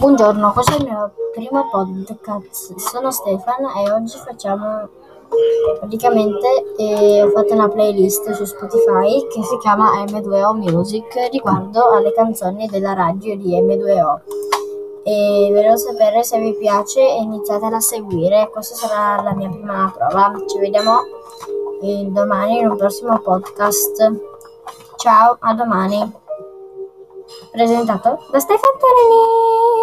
Buongiorno, questo è il mio primo podcast. Sono Stefan e oggi facciamo praticamente eh, ho fatto una playlist su Spotify che si chiama M2O Music riguardo alle canzoni della radio di M2O. E volevo sapere se vi piace e iniziatela a seguire. Questa sarà la mia prima prova. Ci vediamo eh, domani in un prossimo podcast. Ciao, a domani. Presentato da Stefan Terenich.